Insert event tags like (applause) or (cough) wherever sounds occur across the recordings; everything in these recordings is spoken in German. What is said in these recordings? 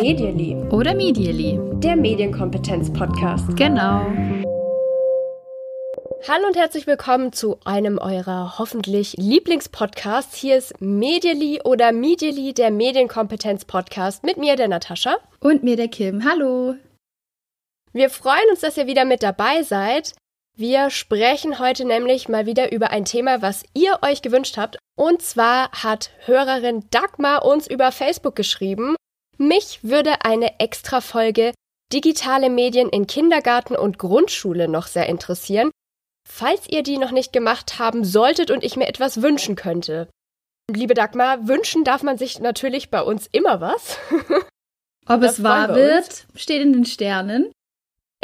Medially. Oder Medially. Der Medienkompetenz-Podcast. Genau. Hallo und herzlich willkommen zu einem eurer hoffentlich Lieblingspodcasts. Hier ist Medially oder Medially, der Medienkompetenz-Podcast mit mir, der Natascha. Und mir, der Kim. Hallo. Wir freuen uns, dass ihr wieder mit dabei seid. Wir sprechen heute nämlich mal wieder über ein Thema, was ihr euch gewünscht habt. Und zwar hat Hörerin Dagmar uns über Facebook geschrieben. Mich würde eine Extra-Folge digitale Medien in Kindergarten und Grundschule noch sehr interessieren. Falls ihr die noch nicht gemacht haben solltet und ich mir etwas wünschen könnte. Liebe Dagmar, wünschen darf man sich natürlich bei uns immer was. Ob es wahr wird, steht in den Sternen.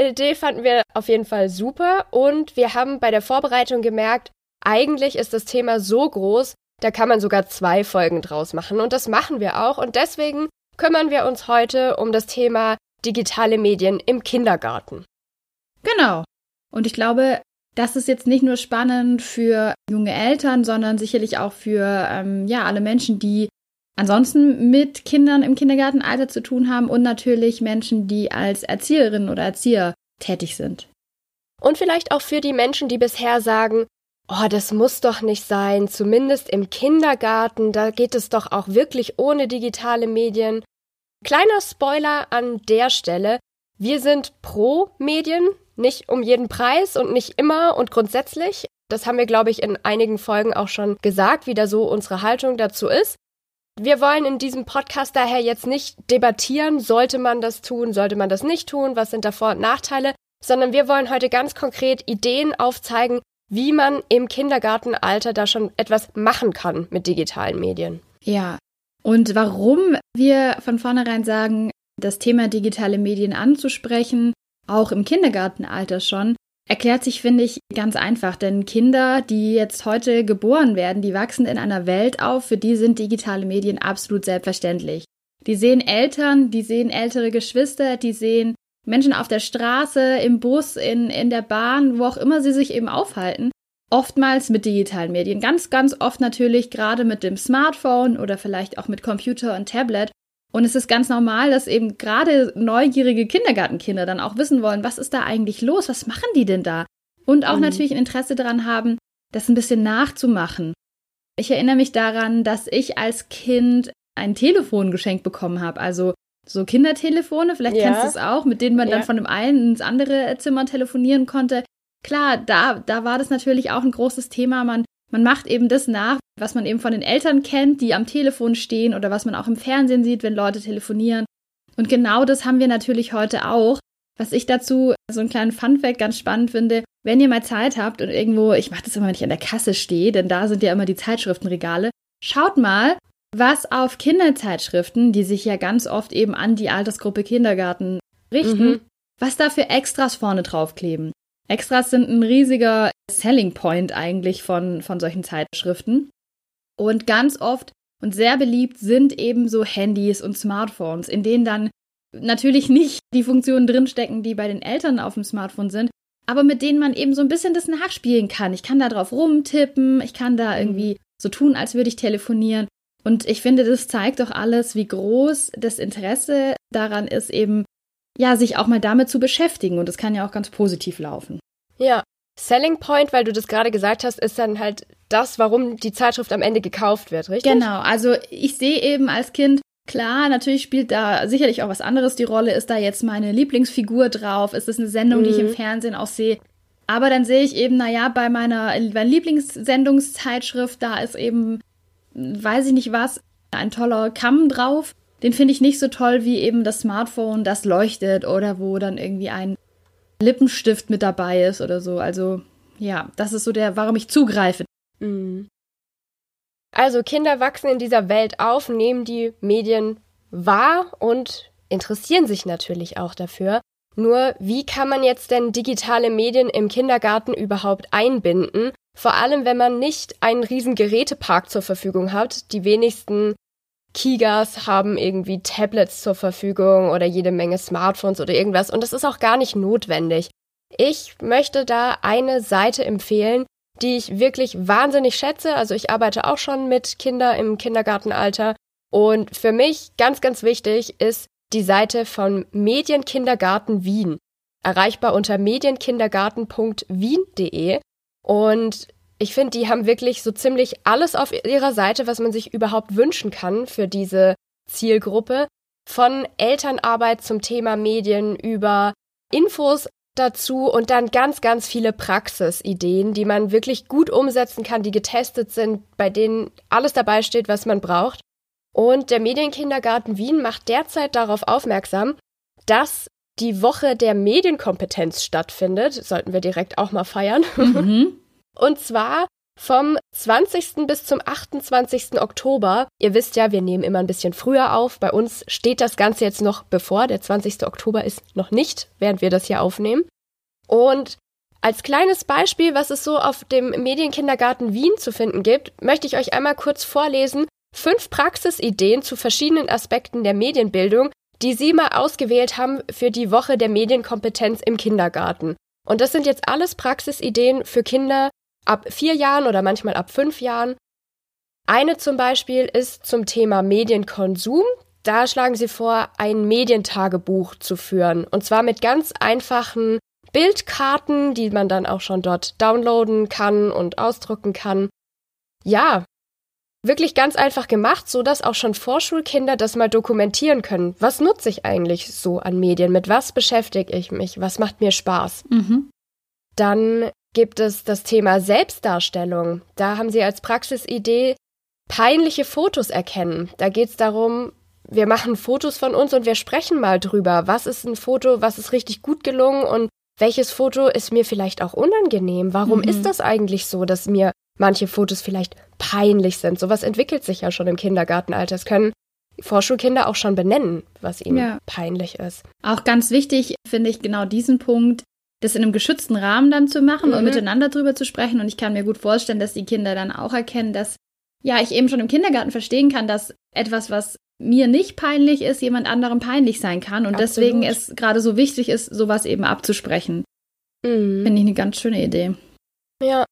Idee fanden wir auf jeden Fall super und wir haben bei der Vorbereitung gemerkt, eigentlich ist das Thema so groß, da kann man sogar zwei Folgen draus machen und das machen wir auch und deswegen kümmern wir uns heute um das Thema digitale Medien im Kindergarten. Genau. Und ich glaube, das ist jetzt nicht nur spannend für junge Eltern, sondern sicherlich auch für ähm, ja alle Menschen, die ansonsten mit Kindern im Kindergartenalter zu tun haben und natürlich Menschen, die als Erzieherinnen oder Erzieher tätig sind. Und vielleicht auch für die Menschen, die bisher sagen, oh, das muss doch nicht sein, zumindest im Kindergarten, da geht es doch auch wirklich ohne digitale Medien. Kleiner Spoiler an der Stelle, wir sind pro Medien, nicht um jeden Preis und nicht immer und grundsätzlich. Das haben wir, glaube ich, in einigen Folgen auch schon gesagt, wie da so unsere Haltung dazu ist. Wir wollen in diesem Podcast daher jetzt nicht debattieren, sollte man das tun, sollte man das nicht tun, was sind da Vor- und Nachteile, sondern wir wollen heute ganz konkret Ideen aufzeigen, wie man im Kindergartenalter da schon etwas machen kann mit digitalen Medien. Ja. Und warum wir von vornherein sagen, das Thema digitale Medien anzusprechen, auch im Kindergartenalter schon, erklärt sich, finde ich, ganz einfach. Denn Kinder, die jetzt heute geboren werden, die wachsen in einer Welt auf, für die sind digitale Medien absolut selbstverständlich. Die sehen Eltern, die sehen ältere Geschwister, die sehen Menschen auf der Straße, im Bus, in, in der Bahn, wo auch immer sie sich eben aufhalten. Oftmals mit digitalen Medien. Ganz, ganz oft natürlich gerade mit dem Smartphone oder vielleicht auch mit Computer und Tablet. Und es ist ganz normal, dass eben gerade neugierige Kindergartenkinder dann auch wissen wollen, was ist da eigentlich los? Was machen die denn da? Und auch mhm. natürlich ein Interesse daran haben, das ein bisschen nachzumachen. Ich erinnere mich daran, dass ich als Kind ein Telefon geschenkt bekommen habe. Also so Kindertelefone, vielleicht ja. kennst du es auch, mit denen man ja. dann von dem einen ins andere Zimmer telefonieren konnte. Klar, da, da war das natürlich auch ein großes Thema. Man man macht eben das nach, was man eben von den Eltern kennt, die am Telefon stehen oder was man auch im Fernsehen sieht, wenn Leute telefonieren. Und genau das haben wir natürlich heute auch. Was ich dazu so einen kleinen Funfact ganz spannend finde, wenn ihr mal Zeit habt und irgendwo, ich mache das immer, wenn ich an der Kasse stehe, denn da sind ja immer die Zeitschriftenregale, schaut mal, was auf Kinderzeitschriften, die sich ja ganz oft eben an die Altersgruppe Kindergarten richten, mhm. was da für Extras vorne draufkleben. Extras sind ein riesiger Selling Point eigentlich von, von solchen Zeitschriften. Und ganz oft und sehr beliebt sind eben so Handys und Smartphones, in denen dann natürlich nicht die Funktionen drinstecken, die bei den Eltern auf dem Smartphone sind, aber mit denen man eben so ein bisschen das nachspielen kann. Ich kann da drauf rumtippen, ich kann da irgendwie so tun, als würde ich telefonieren. Und ich finde, das zeigt doch alles, wie groß das Interesse daran ist, eben ja, sich auch mal damit zu beschäftigen. Und das kann ja auch ganz positiv laufen. Ja, Selling Point, weil du das gerade gesagt hast, ist dann halt das, warum die Zeitschrift am Ende gekauft wird, richtig? Genau, also ich sehe eben als Kind, klar, natürlich spielt da sicherlich auch was anderes die Rolle. Ist da jetzt meine Lieblingsfigur drauf? Ist es eine Sendung, mhm. die ich im mhm. Fernsehen auch sehe? Aber dann sehe ich eben, naja, bei meiner, meiner Lieblingssendungszeitschrift, da ist eben, weiß ich nicht was, ein toller Kamm drauf den finde ich nicht so toll wie eben das Smartphone, das leuchtet oder wo dann irgendwie ein Lippenstift mit dabei ist oder so. Also ja, das ist so der, warum ich zugreife. Mhm. Also Kinder wachsen in dieser Welt auf, nehmen die Medien wahr und interessieren sich natürlich auch dafür. Nur wie kann man jetzt denn digitale Medien im Kindergarten überhaupt einbinden? Vor allem, wenn man nicht einen riesen Gerätepark zur Verfügung hat. Die wenigsten Kigas haben irgendwie Tablets zur Verfügung oder jede Menge Smartphones oder irgendwas und das ist auch gar nicht notwendig. Ich möchte da eine Seite empfehlen, die ich wirklich wahnsinnig schätze. Also ich arbeite auch schon mit Kindern im Kindergartenalter. Und für mich ganz, ganz wichtig ist die Seite von Medienkindergarten Wien. Erreichbar unter medienkindergarten.wien.de. Und ich finde, die haben wirklich so ziemlich alles auf ihrer Seite, was man sich überhaupt wünschen kann für diese Zielgruppe. Von Elternarbeit zum Thema Medien über Infos dazu und dann ganz, ganz viele Praxisideen, die man wirklich gut umsetzen kann, die getestet sind, bei denen alles dabei steht, was man braucht. Und der Medienkindergarten Wien macht derzeit darauf aufmerksam, dass die Woche der Medienkompetenz stattfindet. Sollten wir direkt auch mal feiern. Mhm. (laughs) Und zwar vom 20. bis zum 28. Oktober. Ihr wisst ja, wir nehmen immer ein bisschen früher auf. Bei uns steht das Ganze jetzt noch bevor. Der 20. Oktober ist noch nicht, während wir das hier aufnehmen. Und als kleines Beispiel, was es so auf dem Medienkindergarten Wien zu finden gibt, möchte ich euch einmal kurz vorlesen. Fünf Praxisideen zu verschiedenen Aspekten der Medienbildung, die Sie mal ausgewählt haben für die Woche der Medienkompetenz im Kindergarten. Und das sind jetzt alles Praxisideen für Kinder ab vier Jahren oder manchmal ab fünf Jahren. Eine zum Beispiel ist zum Thema Medienkonsum. Da schlagen sie vor, ein Medientagebuch zu führen. Und zwar mit ganz einfachen Bildkarten, die man dann auch schon dort downloaden kann und ausdrucken kann. Ja, wirklich ganz einfach gemacht, so dass auch schon Vorschulkinder das mal dokumentieren können. Was nutze ich eigentlich so an Medien? Mit was beschäftige ich mich? Was macht mir Spaß? Mhm. Dann gibt es das Thema Selbstdarstellung. Da haben sie als Praxisidee peinliche Fotos erkennen. Da geht es darum, wir machen Fotos von uns und wir sprechen mal drüber. Was ist ein Foto, was ist richtig gut gelungen und welches Foto ist mir vielleicht auch unangenehm? Warum mhm. ist das eigentlich so, dass mir manche Fotos vielleicht peinlich sind? Sowas entwickelt sich ja schon im Kindergartenalter. Es können Vorschulkinder auch schon benennen, was ihnen ja. peinlich ist. Auch ganz wichtig finde ich genau diesen Punkt, das in einem geschützten Rahmen dann zu machen mhm. und miteinander drüber zu sprechen. Und ich kann mir gut vorstellen, dass die Kinder dann auch erkennen, dass ja, ich eben schon im Kindergarten verstehen kann, dass etwas, was mir nicht peinlich ist, jemand anderem peinlich sein kann. Und Absolut. deswegen es gerade so wichtig ist, sowas eben abzusprechen. Mhm. Finde ich eine ganz schöne Idee. Ja.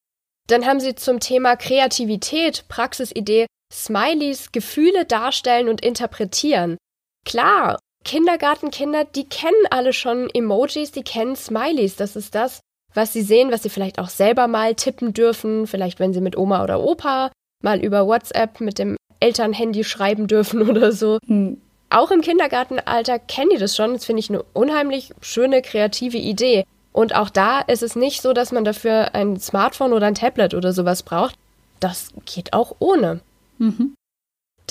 Dann haben sie zum Thema Kreativität, Praxisidee, Smileys, Gefühle darstellen und interpretieren. Klar, Kindergartenkinder, die kennen alle schon Emojis, die kennen Smileys. Das ist das, was sie sehen, was sie vielleicht auch selber mal tippen dürfen. Vielleicht, wenn sie mit Oma oder Opa mal über WhatsApp mit dem Elternhandy schreiben dürfen (laughs) oder so. Hm. Auch im Kindergartenalter kennen die das schon. Das finde ich eine unheimlich schöne, kreative Idee. Und auch da ist es nicht so, dass man dafür ein Smartphone oder ein Tablet oder sowas braucht. Das geht auch ohne. Mhm.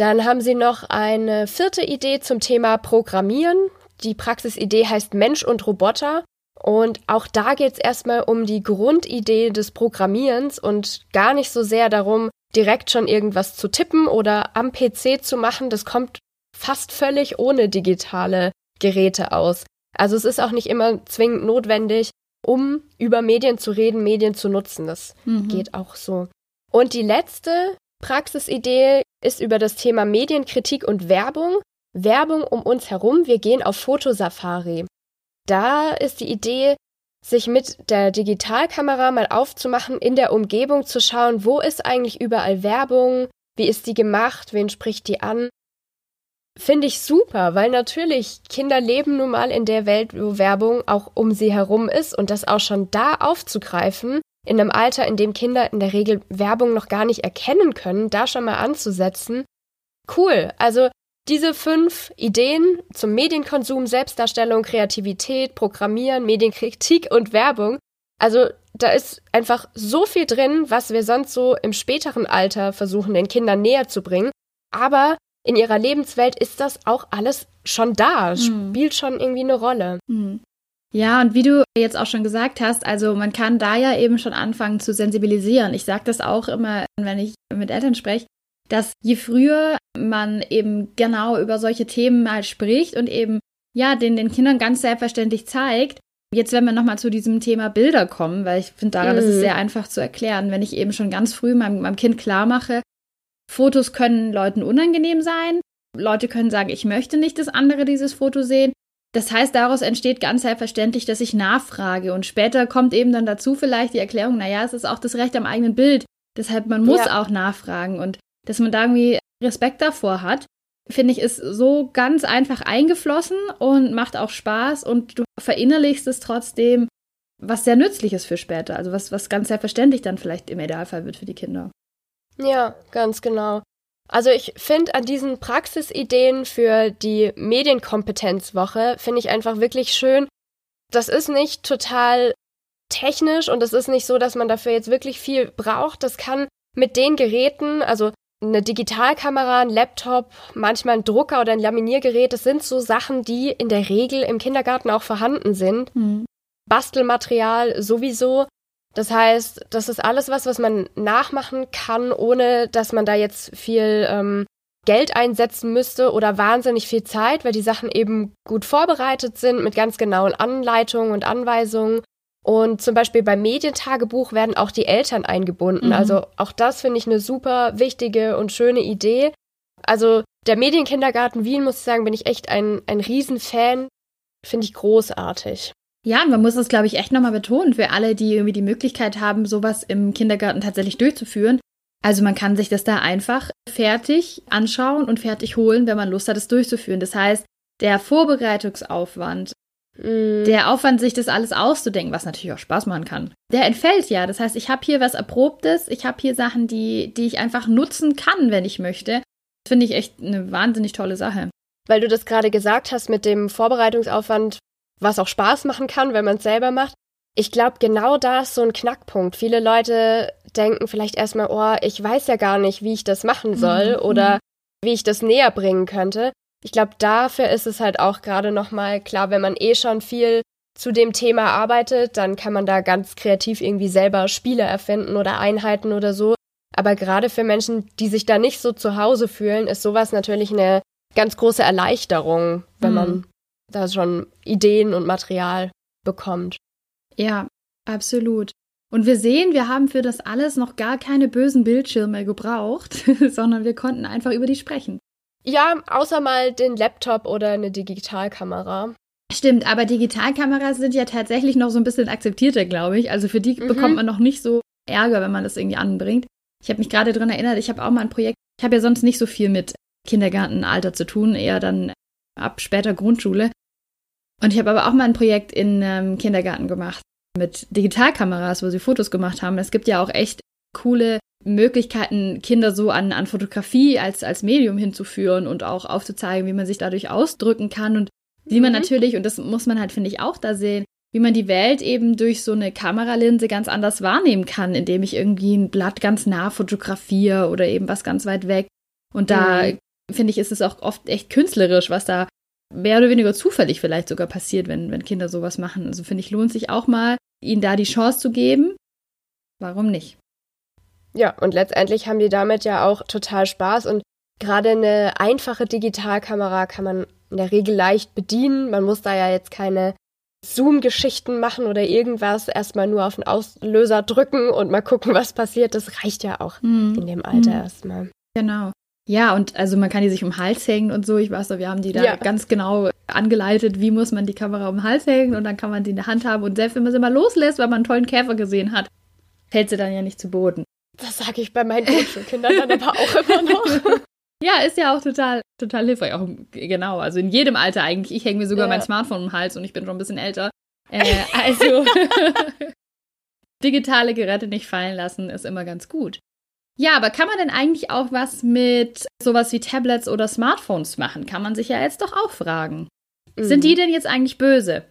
Dann haben sie noch eine vierte Idee zum Thema Programmieren. Die Praxisidee heißt Mensch und Roboter. Und auch da geht es erstmal um die Grundidee des Programmierens und gar nicht so sehr darum, direkt schon irgendwas zu tippen oder am PC zu machen. Das kommt fast völlig ohne digitale Geräte aus. Also es ist auch nicht immer zwingend notwendig, um über Medien zu reden, Medien zu nutzen. Das mhm. geht auch so. Und die letzte Praxisidee ist über das Thema Medienkritik und Werbung. Werbung um uns herum. Wir gehen auf Fotosafari. Da ist die Idee, sich mit der Digitalkamera mal aufzumachen, in der Umgebung zu schauen, wo ist eigentlich überall Werbung, wie ist die gemacht, wen spricht die an. Finde ich super, weil natürlich Kinder leben nun mal in der Welt, wo Werbung auch um sie herum ist und das auch schon da aufzugreifen, in einem Alter, in dem Kinder in der Regel Werbung noch gar nicht erkennen können, da schon mal anzusetzen. Cool. Also diese fünf Ideen zum Medienkonsum, Selbstdarstellung, Kreativität, Programmieren, Medienkritik und Werbung. Also da ist einfach so viel drin, was wir sonst so im späteren Alter versuchen, den Kindern näher zu bringen. Aber in ihrer Lebenswelt ist das auch alles schon da, mhm. spielt schon irgendwie eine Rolle. Mhm. Ja, und wie du jetzt auch schon gesagt hast, also man kann da ja eben schon anfangen zu sensibilisieren. Ich sage das auch immer, wenn ich mit Eltern spreche, dass je früher man eben genau über solche Themen mal spricht und eben ja den, den Kindern ganz selbstverständlich zeigt, Jetzt, wenn wir nochmal zu diesem Thema Bilder kommen, weil ich finde daran, das ist mhm. sehr einfach zu erklären, wenn ich eben schon ganz früh meinem, meinem Kind klar mache, Fotos können Leuten unangenehm sein. Leute können sagen, ich möchte nicht, dass andere dieses Foto sehen. Das heißt, daraus entsteht ganz selbstverständlich, dass ich nachfrage. Und später kommt eben dann dazu vielleicht die Erklärung, naja, es ist auch das Recht am eigenen Bild. Deshalb, man muss ja. auch nachfragen. Und dass man da irgendwie Respekt davor hat, finde ich, ist so ganz einfach eingeflossen und macht auch Spaß. Und du verinnerlichst es trotzdem, was sehr nützlich ist für später. Also was, was ganz selbstverständlich dann vielleicht im Idealfall wird für die Kinder. Ja, ganz genau. Also ich finde an diesen Praxisideen für die Medienkompetenzwoche finde ich einfach wirklich schön. Das ist nicht total technisch und es ist nicht so, dass man dafür jetzt wirklich viel braucht. Das kann mit den Geräten, also eine Digitalkamera, ein Laptop, manchmal ein Drucker oder ein Laminiergerät, das sind so Sachen, die in der Regel im Kindergarten auch vorhanden sind. Mhm. Bastelmaterial sowieso. Das heißt, das ist alles was, was man nachmachen kann, ohne dass man da jetzt viel ähm, Geld einsetzen müsste oder wahnsinnig viel Zeit, weil die Sachen eben gut vorbereitet sind mit ganz genauen Anleitungen und Anweisungen. Und zum Beispiel beim Medientagebuch werden auch die Eltern eingebunden. Mhm. Also auch das finde ich eine super wichtige und schöne Idee. Also der Medienkindergarten Wien, muss ich sagen, bin ich echt ein, ein Riesenfan. Finde ich großartig. Ja, und man muss das, glaube ich, echt nochmal betonen für alle, die irgendwie die Möglichkeit haben, sowas im Kindergarten tatsächlich durchzuführen. Also man kann sich das da einfach fertig anschauen und fertig holen, wenn man Lust hat, es durchzuführen. Das heißt, der Vorbereitungsaufwand, mm. der Aufwand, sich das alles auszudenken, was natürlich auch Spaß machen kann, der entfällt ja. Das heißt, ich habe hier was Erprobtes, ich habe hier Sachen, die, die ich einfach nutzen kann, wenn ich möchte. Das finde ich echt eine wahnsinnig tolle Sache. Weil du das gerade gesagt hast mit dem Vorbereitungsaufwand was auch Spaß machen kann, wenn man es selber macht. Ich glaube, genau da ist so ein Knackpunkt. Viele Leute denken vielleicht erstmal, oh, ich weiß ja gar nicht, wie ich das machen soll mhm. oder wie ich das näher bringen könnte. Ich glaube, dafür ist es halt auch gerade nochmal klar, wenn man eh schon viel zu dem Thema arbeitet, dann kann man da ganz kreativ irgendwie selber Spiele erfinden oder Einheiten oder so. Aber gerade für Menschen, die sich da nicht so zu Hause fühlen, ist sowas natürlich eine ganz große Erleichterung, wenn mhm. man da schon Ideen und Material bekommt. Ja, absolut. Und wir sehen, wir haben für das alles noch gar keine bösen Bildschirme gebraucht, (laughs) sondern wir konnten einfach über die sprechen. Ja, außer mal den Laptop oder eine Digitalkamera. Stimmt, aber Digitalkameras sind ja tatsächlich noch so ein bisschen akzeptierter, glaube ich. Also für die mhm. bekommt man noch nicht so Ärger, wenn man das irgendwie anbringt. Ich habe mich gerade daran erinnert, ich habe auch mal ein Projekt, ich habe ja sonst nicht so viel mit Kindergartenalter zu tun, eher dann ab später Grundschule. Und ich habe aber auch mal ein Projekt in einem Kindergarten gemacht mit Digitalkameras, wo sie Fotos gemacht haben. Es gibt ja auch echt coole Möglichkeiten, Kinder so an, an Fotografie als, als Medium hinzuführen und auch aufzuzeigen, wie man sich dadurch ausdrücken kann und wie man mhm. natürlich, und das muss man halt, finde ich, auch da sehen, wie man die Welt eben durch so eine Kameralinse ganz anders wahrnehmen kann, indem ich irgendwie ein Blatt ganz nah fotografiere oder eben was ganz weit weg. Und da, mhm. finde ich, ist es auch oft echt künstlerisch, was da mehr oder weniger zufällig vielleicht sogar passiert, wenn, wenn Kinder sowas machen. Also finde ich, lohnt sich auch mal, ihnen da die Chance zu geben. Warum nicht? Ja, und letztendlich haben die damit ja auch total Spaß und gerade eine einfache Digitalkamera kann man in der Regel leicht bedienen. Man muss da ja jetzt keine Zoom-Geschichten machen oder irgendwas, erstmal nur auf den Auslöser drücken und mal gucken, (laughs) was passiert. Das reicht ja auch mhm. in dem Alter mhm. erstmal. Genau. Ja, und also man kann die sich um den Hals hängen und so. Ich weiß noch, wir haben die da ja. ganz genau angeleitet, wie muss man die Kamera um den Hals hängen und dann kann man die in der Hand haben. Und selbst wenn man sie mal loslässt, weil man einen tollen Käfer gesehen hat, fällt sie dann ja nicht zu Boden. Das sage ich bei meinen Grundschulkindern dann aber auch immer noch. (laughs) Ja, ist ja auch total, total hilfreich. Auch, genau, also in jedem Alter eigentlich. Ich hänge mir sogar ja. mein Smartphone um den Hals und ich bin schon ein bisschen älter. Äh, also (laughs) (laughs) digitale Geräte nicht fallen lassen ist immer ganz gut. Ja, aber kann man denn eigentlich auch was mit sowas wie Tablets oder Smartphones machen? Kann man sich ja jetzt doch auch fragen. Mhm. Sind die denn jetzt eigentlich böse?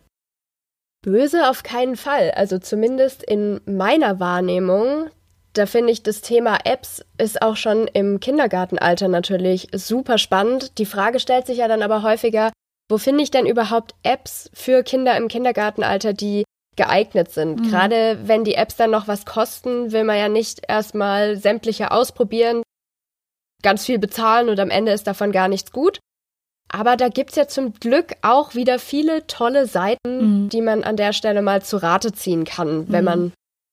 Böse auf keinen Fall. Also zumindest in meiner Wahrnehmung. Da finde ich, das Thema Apps ist auch schon im Kindergartenalter natürlich super spannend. Die Frage stellt sich ja dann aber häufiger, wo finde ich denn überhaupt Apps für Kinder im Kindergartenalter, die geeignet sind. Mhm. Gerade wenn die Apps dann noch was kosten, will man ja nicht erstmal sämtliche ausprobieren, ganz viel bezahlen und am Ende ist davon gar nichts gut. Aber da gibt es ja zum Glück auch wieder viele tolle Seiten, mhm. die man an der Stelle mal zu Rate ziehen kann, wenn mhm. man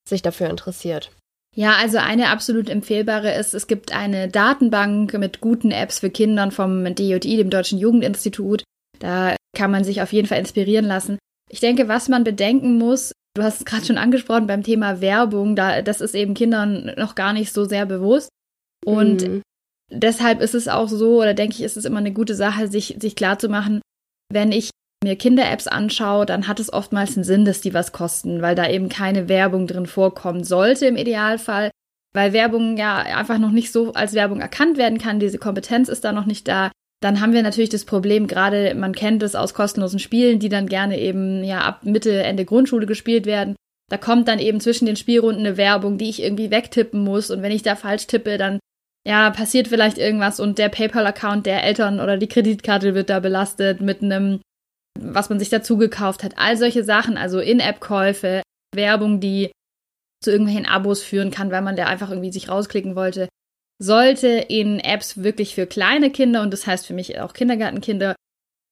sich dafür interessiert. Ja, also eine absolut empfehlbare ist, es gibt eine Datenbank mit guten Apps für Kinder vom DJI, dem Deutschen Jugendinstitut. Da kann man sich auf jeden Fall inspirieren lassen. Ich denke, was man bedenken muss, du hast es gerade schon angesprochen beim Thema Werbung, da, das ist eben Kindern noch gar nicht so sehr bewusst. Und mhm. deshalb ist es auch so, oder denke ich, ist es immer eine gute Sache, sich, sich klar zu machen, wenn ich mir Kinder-Apps anschaue, dann hat es oftmals einen Sinn, dass die was kosten, weil da eben keine Werbung drin vorkommen sollte im Idealfall, weil Werbung ja einfach noch nicht so als Werbung erkannt werden kann, diese Kompetenz ist da noch nicht da. Dann haben wir natürlich das Problem, gerade man kennt es aus kostenlosen Spielen, die dann gerne eben ja ab Mitte, Ende Grundschule gespielt werden. Da kommt dann eben zwischen den Spielrunden eine Werbung, die ich irgendwie wegtippen muss und wenn ich da falsch tippe, dann ja, passiert vielleicht irgendwas und der PayPal-Account der Eltern oder die Kreditkarte wird da belastet mit einem, was man sich dazu gekauft hat. All solche Sachen, also In-App-Käufe, Werbung, die zu irgendwelchen Abos führen kann, weil man da einfach irgendwie sich rausklicken wollte, sollte in Apps wirklich für kleine Kinder und das heißt für mich auch Kindergartenkinder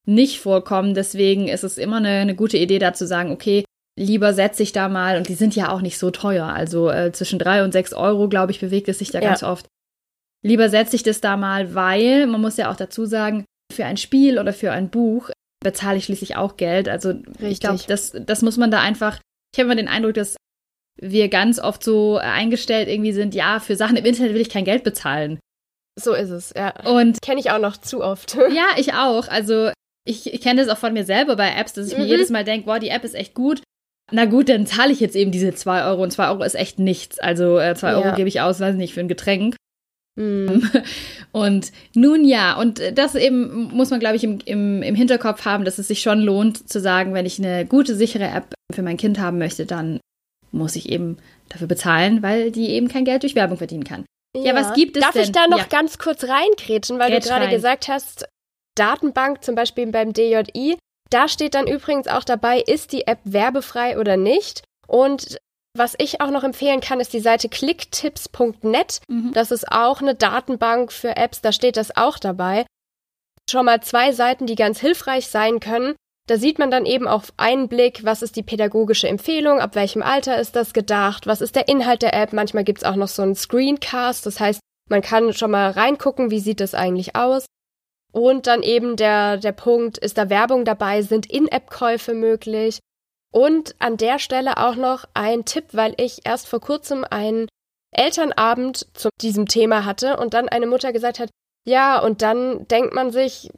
nicht vorkommen. Deswegen ist es immer eine, eine gute Idee, da zu sagen, okay, lieber setze ich da mal, und die sind ja auch nicht so teuer, also äh, zwischen drei und sechs Euro, glaube ich, bewegt es sich da ja. ganz oft lieber setze ich das da mal, weil man muss ja auch dazu sagen, für ein Spiel oder für ein Buch bezahle ich schließlich auch Geld. Also Richtig. ich glaube, das, das muss man da einfach. Ich habe immer den Eindruck, dass wir ganz oft so eingestellt irgendwie sind, ja, für Sachen im Internet will ich kein Geld bezahlen. So ist es, ja. Und kenne ich auch noch zu oft. (laughs) Ja, ich auch. Also ich, ich kenne das auch von mir selber bei Apps, dass ich mhm. mir jedes Mal denke, boah, die App ist echt gut. Na gut, dann zahle ich jetzt eben diese zwei Euro und zwei Euro ist echt nichts. Also äh, zwei ja. Euro gebe ich aus, weiß nicht, für ein Getränk. Mhm. (laughs) Und nun ja, und das eben muss man, glaube ich, im, im, im Hinterkopf haben, dass es sich schon lohnt zu sagen, wenn ich eine gute, sichere App für mein Kind haben möchte, dann muss ich eben dafür bezahlen, weil die eben kein Geld durch Werbung verdienen kann. Ja, ja was gibt es Darf denn? ich da noch ja. ganz kurz reinkrätschen, weil Grätsch du gerade gesagt hast, Datenbank zum Beispiel beim DJI, da steht dann übrigens auch dabei, ist die App werbefrei oder nicht. Und was ich auch noch empfehlen kann, ist die Seite clicktipps.net. Mhm. Das ist auch eine Datenbank für Apps, da steht das auch dabei. Schon mal zwei Seiten, die ganz hilfreich sein können. Da sieht man dann eben auf einen Blick, was ist die pädagogische Empfehlung, ab welchem Alter ist das gedacht, was ist der Inhalt der App. Manchmal gibt's auch noch so einen Screencast, das heißt, man kann schon mal reingucken, wie sieht das eigentlich aus. Und dann eben der, der Punkt, ist da Werbung dabei, sind In-App-Käufe möglich, und an der Stelle auch noch ein Tipp, weil ich erst vor kurzem einen Elternabend zu diesem Thema hatte und dann eine Mutter gesagt hat, ja, und dann denkt man sich,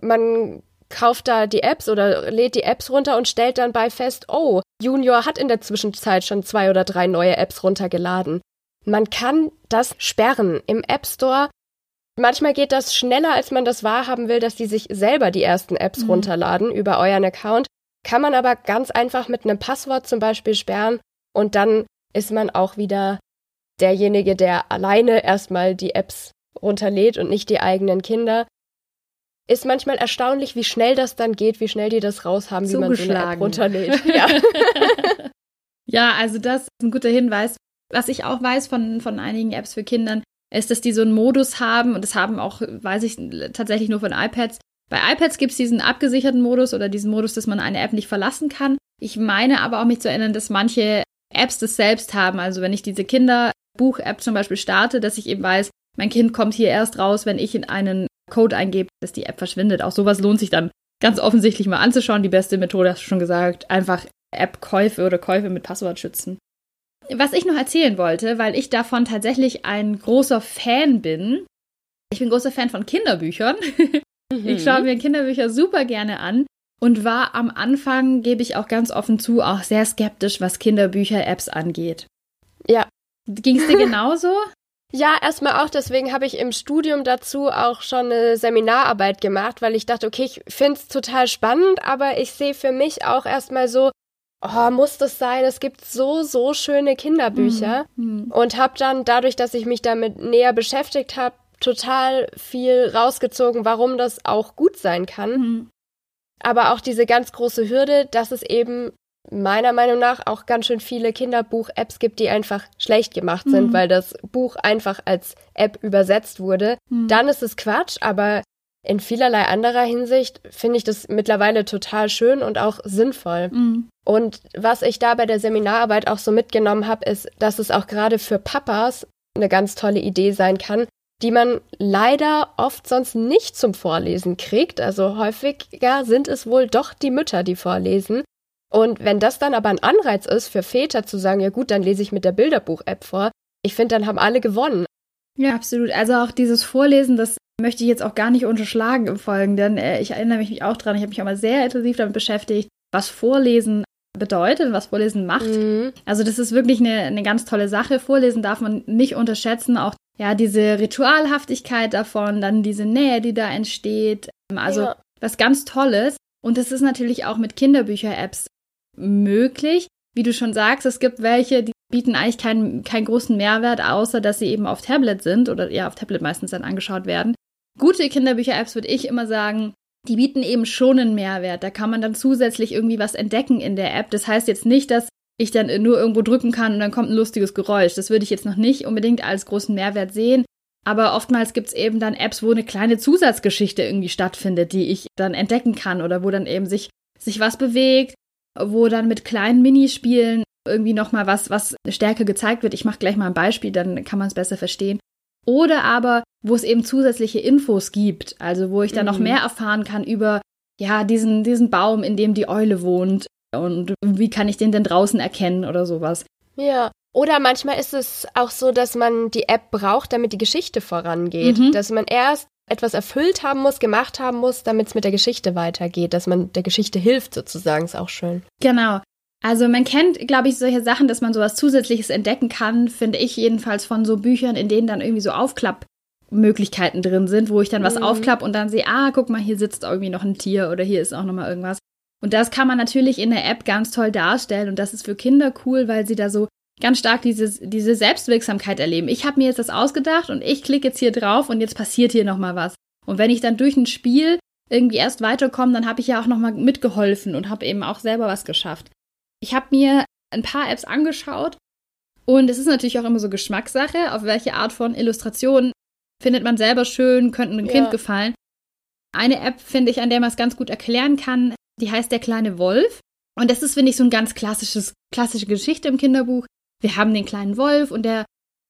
man kauft da die Apps oder lädt die Apps runter und stellt dann bei fest, oh, Junior hat in der Zwischenzeit schon zwei oder drei neue Apps runtergeladen. Man kann das sperren im App Store. Manchmal geht das schneller, als man das wahrhaben will, dass die sich selber die ersten Apps mhm. runterladen über euren Account. Kann man aber ganz einfach mit einem Passwort zum Beispiel sperren und dann ist man auch wieder derjenige, der alleine erstmal die Apps runterlädt und nicht die eigenen Kinder. Ist manchmal erstaunlich, wie schnell das dann geht, wie schnell die das raushaben, wie man so eine App runterlädt. (laughs) Ja. ja, also das ist ein guter Hinweis. Was ich auch weiß von, von einigen Apps für Kindern, ist, dass die so einen Modus haben, und das haben auch, weiß ich tatsächlich nur von iPads, bei iPads gibt es diesen abgesicherten Modus oder diesen Modus, dass man eine App nicht verlassen kann. Ich meine aber auch mich zu erinnern, dass manche Apps das selbst haben. Also wenn ich diese Kinderbuch-App zum Beispiel starte, dass ich eben weiß, mein Kind kommt hier erst raus, wenn ich in einen Code eingebe, dass die App verschwindet. Auch sowas lohnt sich dann ganz offensichtlich mal anzuschauen. Die beste Methode, hast du schon gesagt, einfach App-Käufe oder Käufe mit Passwort schützen. Was ich noch erzählen wollte, weil ich davon tatsächlich ein großer Fan bin. Ich bin großer Fan von Kinderbüchern. Mhm. Ich schaue mir Kinderbücher super gerne an und war am Anfang, gebe ich auch ganz offen zu, auch sehr skeptisch, was Kinderbücher-Apps angeht. Ja. Ging es dir (laughs) genauso? Ja, erstmal auch. Deswegen habe ich im Studium dazu auch schon eine Seminararbeit gemacht, weil ich dachte, okay, ich finde es total spannend, aber ich sehe für mich auch erstmal so, oh, muss das sein? Es gibt so, so schöne Kinderbücher. Mhm. Und habe dann dadurch, dass ich mich damit näher beschäftigt habe, total viel rausgezogen, warum das auch gut sein kann. Mhm. Aber auch diese ganz große Hürde, dass es eben meiner Meinung nach auch ganz schön viele Kinderbuch-Apps gibt, die einfach schlecht gemacht sind, mhm. weil das Buch einfach als App übersetzt wurde. Mhm. Dann ist es Quatsch, aber in vielerlei anderer Hinsicht finde ich das mittlerweile total schön und auch sinnvoll. Mhm. Und was ich da bei der Seminararbeit auch so mitgenommen habe, ist, dass es auch gerade für Papas eine ganz tolle Idee sein kann, die man leider oft sonst nicht zum Vorlesen kriegt. Also häufiger sind es wohl doch die Mütter, die vorlesen. Und wenn das dann aber ein Anreiz ist für Väter zu sagen, ja gut, dann lese ich mit der Bilderbuch-App vor, ich finde, dann haben alle gewonnen. Ja, absolut. Also auch dieses Vorlesen, das möchte ich jetzt auch gar nicht unterschlagen im Folgenden. Äh, ich erinnere mich auch dran, ich habe mich auch mal sehr intensiv damit beschäftigt, was Vorlesen bedeutet, was Vorlesen macht. Mhm. Also das ist wirklich eine, eine ganz tolle Sache. Vorlesen darf man nicht unterschätzen. Auch ja, diese Ritualhaftigkeit davon, dann diese Nähe, die da entsteht. Also ja. was ganz Tolles. Und das ist natürlich auch mit Kinderbücher-Apps möglich. Wie du schon sagst, es gibt welche, die bieten eigentlich keinen, keinen großen Mehrwert, außer dass sie eben auf Tablet sind oder ja, auf Tablet meistens dann angeschaut werden. Gute Kinderbücher-Apps würde ich immer sagen, die bieten eben schon einen Mehrwert. Da kann man dann zusätzlich irgendwie was entdecken in der App. Das heißt jetzt nicht, dass ich dann nur irgendwo drücken kann und dann kommt ein lustiges Geräusch. Das würde ich jetzt noch nicht unbedingt als großen Mehrwert sehen. Aber oftmals gibt es eben dann Apps, wo eine kleine Zusatzgeschichte irgendwie stattfindet, die ich dann entdecken kann oder wo dann eben sich, sich was bewegt, wo dann mit kleinen Minispielen irgendwie nochmal was, was stärker gezeigt wird. Ich mache gleich mal ein Beispiel, dann kann man es besser verstehen. Oder aber, wo es eben zusätzliche Infos gibt, also wo ich dann mhm. noch mehr erfahren kann über, ja, diesen, diesen Baum, in dem die Eule wohnt und wie kann ich den denn draußen erkennen oder sowas. Ja, oder manchmal ist es auch so, dass man die App braucht, damit die Geschichte vorangeht. Mhm. Dass man erst etwas erfüllt haben muss, gemacht haben muss, damit es mit der Geschichte weitergeht. Dass man der Geschichte hilft, sozusagen, ist auch schön. Genau. Also man kennt, glaube ich, solche Sachen, dass man sowas Zusätzliches entdecken kann, finde ich jedenfalls von so Büchern, in denen dann irgendwie so Aufklappmöglichkeiten drin sind, wo ich dann was mhm. aufklappe und dann sehe, ah, guck mal, hier sitzt irgendwie noch ein Tier oder hier ist auch nochmal irgendwas. Und das kann man natürlich in der App ganz toll darstellen und das ist für Kinder cool, weil sie da so ganz stark dieses, diese Selbstwirksamkeit erleben. Ich habe mir jetzt das ausgedacht und ich klicke jetzt hier drauf und jetzt passiert hier nochmal was. Und wenn ich dann durch ein Spiel irgendwie erst weiterkomme, dann habe ich ja auch nochmal mitgeholfen und habe eben auch selber was geschafft. Ich habe mir ein paar Apps angeschaut und es ist natürlich auch immer so Geschmackssache, auf welche Art von Illustration findet man selber schön, könnten einem ja. Kind gefallen. Eine App finde ich, an der man es ganz gut erklären kann, die heißt Der kleine Wolf. Und das ist, finde ich, so ein ganz klassisches, klassische Geschichte im Kinderbuch. Wir haben den kleinen Wolf und der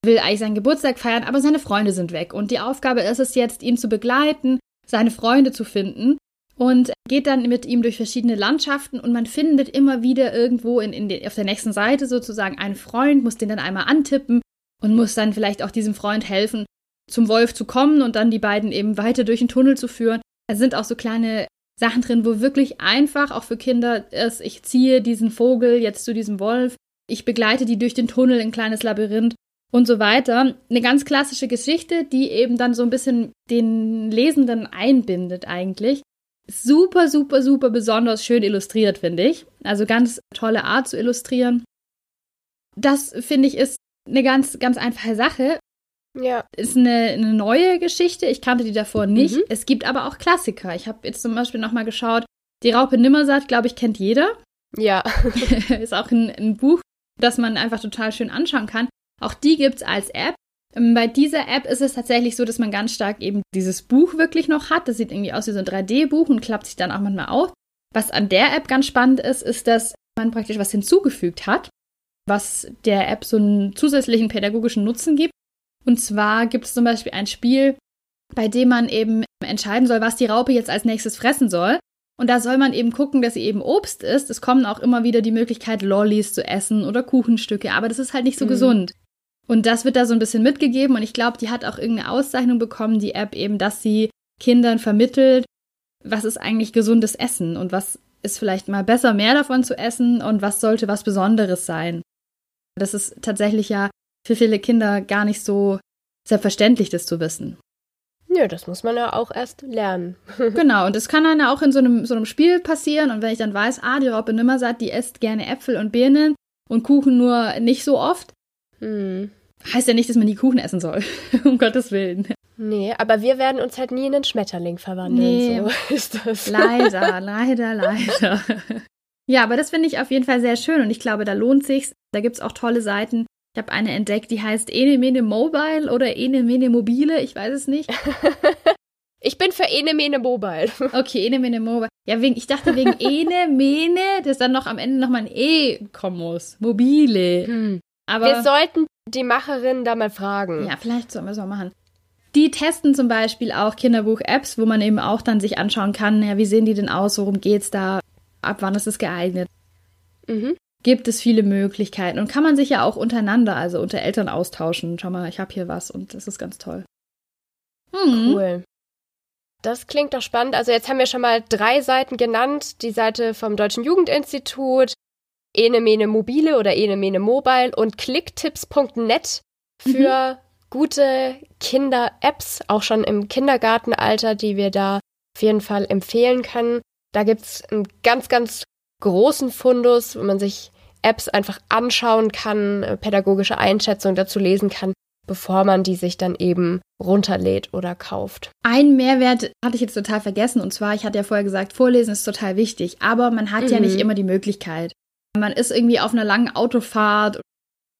will eigentlich seinen Geburtstag feiern, aber seine Freunde sind weg. Und die Aufgabe ist es jetzt, ihn zu begleiten, seine Freunde zu finden und geht dann mit ihm durch verschiedene Landschaften und man findet immer wieder irgendwo in, in den, auf der nächsten Seite sozusagen einen Freund, muss den dann einmal antippen und muss dann vielleicht auch diesem Freund helfen, zum Wolf zu kommen und dann die beiden eben weiter durch den Tunnel zu führen. Es sind auch so kleine Sachen drin, wo wirklich einfach auch für Kinder ist, ich ziehe diesen Vogel jetzt zu diesem Wolf, ich begleite die durch den Tunnel in ein kleines Labyrinth und so weiter. Eine ganz klassische Geschichte, die eben dann so ein bisschen den Lesenden einbindet eigentlich super, super, super besonders schön illustriert, finde ich. Also ganz tolle Art zu illustrieren. Das, finde ich, ist eine ganz, ganz einfache Sache. Ja. Ist eine, eine neue Geschichte. Ich kannte die davor nicht. Mhm. Es gibt aber auch Klassiker. Ich habe jetzt zum Beispiel nochmal geschaut. Die Raupe Nimmersatt, glaube ich, kennt jeder. Ja. (laughs) ist auch ein, ein Buch, das man einfach total schön anschauen kann. Auch die gibt es als App. Ähm, bei dieser App ist es tatsächlich so, dass man ganz stark eben dieses Buch wirklich noch hat. Das sieht irgendwie aus wie so ein 3D-Buch und klappt sich dann auch manchmal auf. Was an der App ganz spannend ist, ist, dass man praktisch was hinzugefügt hat, was der App so einen zusätzlichen pädagogischen Nutzen gibt. Und zwar gibt es zum Beispiel ein Spiel, bei dem man eben entscheiden soll, was die Raupe jetzt als nächstes fressen soll. Und da soll man eben gucken, dass sie eben Obst ist. Es kommen auch immer wieder die Möglichkeit, Lollis zu essen oder Kuchenstücke, aber das ist halt nicht so mhm. gesund. Und das wird da so ein bisschen mitgegeben und ich glaube, die hat auch irgendeine Auszeichnung bekommen, die App eben, dass sie Kindern vermittelt, was ist eigentlich gesundes Essen und was ist vielleicht mal besser, mehr davon zu essen und was sollte was Besonderes sein. Das ist tatsächlich ja für viele Kinder gar nicht so selbstverständlich, das zu wissen. Ja, das muss man ja auch erst lernen. (laughs) genau, und das kann dann auch in so einem, so einem Spiel passieren. Und wenn ich dann weiß, ah, die Raupe Nimmersatt, die isst gerne Äpfel und Birnen und Kuchen nur nicht so oft, hm. Heißt ja nicht, dass man die Kuchen essen soll. (laughs) um Gottes Willen. Nee, aber wir werden uns halt nie in einen Schmetterling verwandeln. Nee, so (laughs) ist das. Leider, leider, leider. Ja, aber das finde ich auf jeden Fall sehr schön und ich glaube, da lohnt sich's. Da gibt es auch tolle Seiten. Ich habe eine entdeckt, die heißt Ene Mene Mobile oder Ene Mene Mobile, ich weiß es nicht. (laughs) ich bin für Ene Mene Mobile. (laughs) Okay, Ene Mene Mobile. Ja, wegen, ich dachte wegen Ene Mene, dass dann noch am Ende nochmal ein E kommen muss. Mobile. Hm. Aber wir sollten die Macherin da mal fragen. Ja, vielleicht sollen wir es mal machen. Die testen zum Beispiel auch Kinderbuch-Apps, wo man eben auch dann sich anschauen kann, ja, wie sehen die denn aus, worum geht's da, ab wann ist es geeignet. Mhm. Gibt es viele Möglichkeiten und kann man sich ja auch untereinander, also unter Eltern austauschen. Schau mal, ich habe hier was und das ist ganz toll. Mhm. Cool. Das klingt doch spannend. Also jetzt haben wir schon mal drei Seiten genannt. Die Seite vom Deutschen Jugendinstitut, Enemene Mobile oder Enemene Mobile und klicktipps.net für mhm. gute Kinder-Apps, auch schon im Kindergartenalter, die wir da auf jeden Fall empfehlen können. Da gibt es einen ganz, ganz großen Fundus, wo man sich Apps einfach anschauen kann, äh, pädagogische Einschätzungen dazu lesen kann bevor man die sich dann eben runterlädt oder kauft. Ein Mehrwert hatte ich jetzt total vergessen und zwar, ich hatte ja vorher gesagt, Vorlesen ist total wichtig, aber man hat mhm. ja nicht mhm. immer die Möglichkeit. Man ist irgendwie auf einer langen Autofahrt.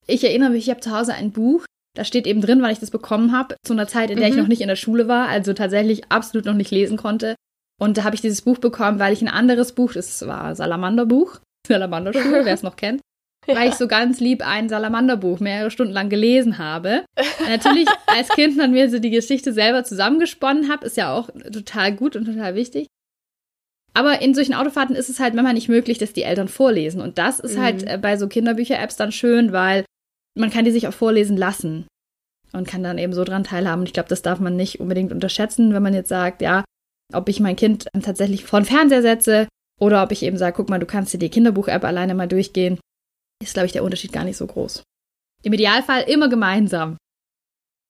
Ich erinnere mich, ich habe zu Hause ein Buch, da steht eben drin, weil ich das bekommen habe, zu einer Zeit, in der mhm. ich noch nicht in der Schule war, also tatsächlich absolut noch nicht lesen konnte. Und da habe ich dieses Buch bekommen, weil ich ein anderes Buch, das war Salamanderbuch, Salamanderschule, wer es noch kennt, (laughs) ja. weil ich so ganz lieb ein Salamanderbuch mehrere Stunden lang gelesen habe. Natürlich (laughs) als Kind dann mir so die Geschichte selber zusammengesponnen habe, ist ja auch total gut und total wichtig. Aber in solchen Autofahrten ist es halt manchmal nicht möglich, dass die Eltern vorlesen. Und das ist halt, mhm. halt bei so Kinderbücher-Apps dann schön, weil man kann die sich auch vorlesen lassen und kann dann eben so dran teilhaben. Und ich glaube, das darf man nicht unbedingt unterschätzen, wenn man jetzt sagt, ja, ob ich mein Kind tatsächlich vor den Fernseher setze oder ob ich eben sage, guck mal, du kannst dir die Kinderbuch-App alleine mal durchgehen ist, glaube ich, der Unterschied gar nicht so groß. Im Idealfall immer gemeinsam.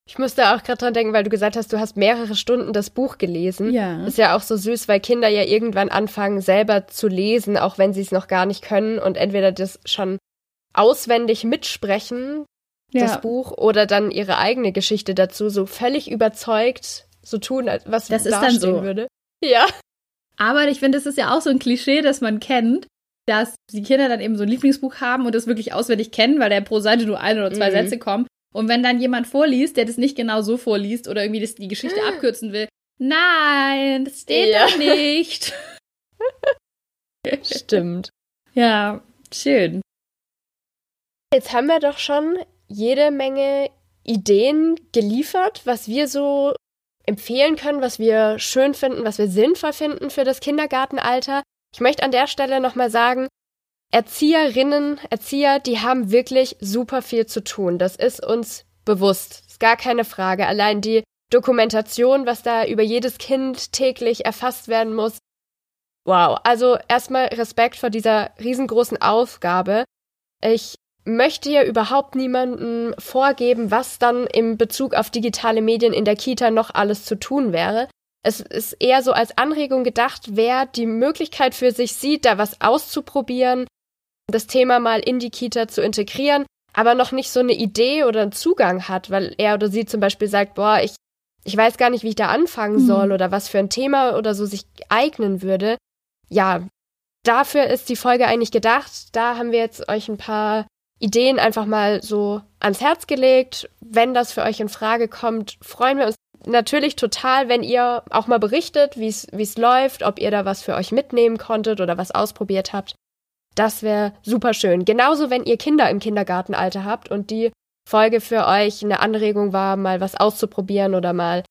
Ich musste auch gerade dran denken, weil du gesagt hast, du hast mehrere Stunden das Buch gelesen. Ja. Ist ja auch so süß, weil Kinder ja irgendwann anfangen, selber zu lesen, auch wenn sie es noch gar nicht können und entweder das schon auswendig mitsprechen, ja. das Buch, oder dann ihre eigene Geschichte dazu so völlig überzeugt so tun, was das ist dann so. würde. Ja. Aber ich finde, das ist ja auch so ein Klischee, das man kennt, dass die Kinder dann eben so ein Lieblingsbuch haben und das wirklich auswendig kennen, weil da pro Seite nur ein oder zwei mhm. Sätze kommen. Und wenn dann jemand vorliest, der das nicht genau so vorliest oder irgendwie das, die Geschichte abkürzen will, nein, das steht ja. da nicht. (laughs) Stimmt. Ja, schön. Jetzt haben wir doch schon jede Menge Ideen geliefert, was wir so empfehlen können, was wir schön finden, was wir sinnvoll finden für das Kindergartenalter. Ich möchte an der Stelle nochmal sagen, Erzieherinnen, Erzieher, die haben wirklich super viel zu tun. Das ist uns bewusst. Ist gar keine Frage. Allein die Dokumentation, was da über jedes Kind täglich erfasst werden muss. Wow. Also erstmal Respekt vor dieser riesengroßen Aufgabe. Ich möchte ja überhaupt niemandem vorgeben, was dann im Bezug auf digitale Medien in der Kita noch alles zu tun wäre. Es ist eher so als Anregung gedacht, wer die Möglichkeit für sich sieht, da was auszuprobieren, das Thema mal in die Kita zu integrieren, aber noch nicht so eine Idee oder einen Zugang hat, weil er oder sie zum Beispiel sagt, boah, ich, ich weiß gar nicht, wie ich da anfangen mhm. soll oder was für ein Thema oder so sich eignen würde. Ja, dafür ist die Folge eigentlich gedacht. Da haben wir jetzt euch ein paar Ideen einfach mal so ans Herz gelegt. Wenn das für euch in Frage kommt, freuen wir uns natürlich total, wenn ihr auch mal berichtet, wie es läuft, ob ihr da was für euch mitnehmen konntet oder was ausprobiert habt. Das wäre super schön. Genauso, wenn ihr Kinder im Kindergartenalter habt und die Folge für euch eine Anregung war, mal was auszuprobieren oder mal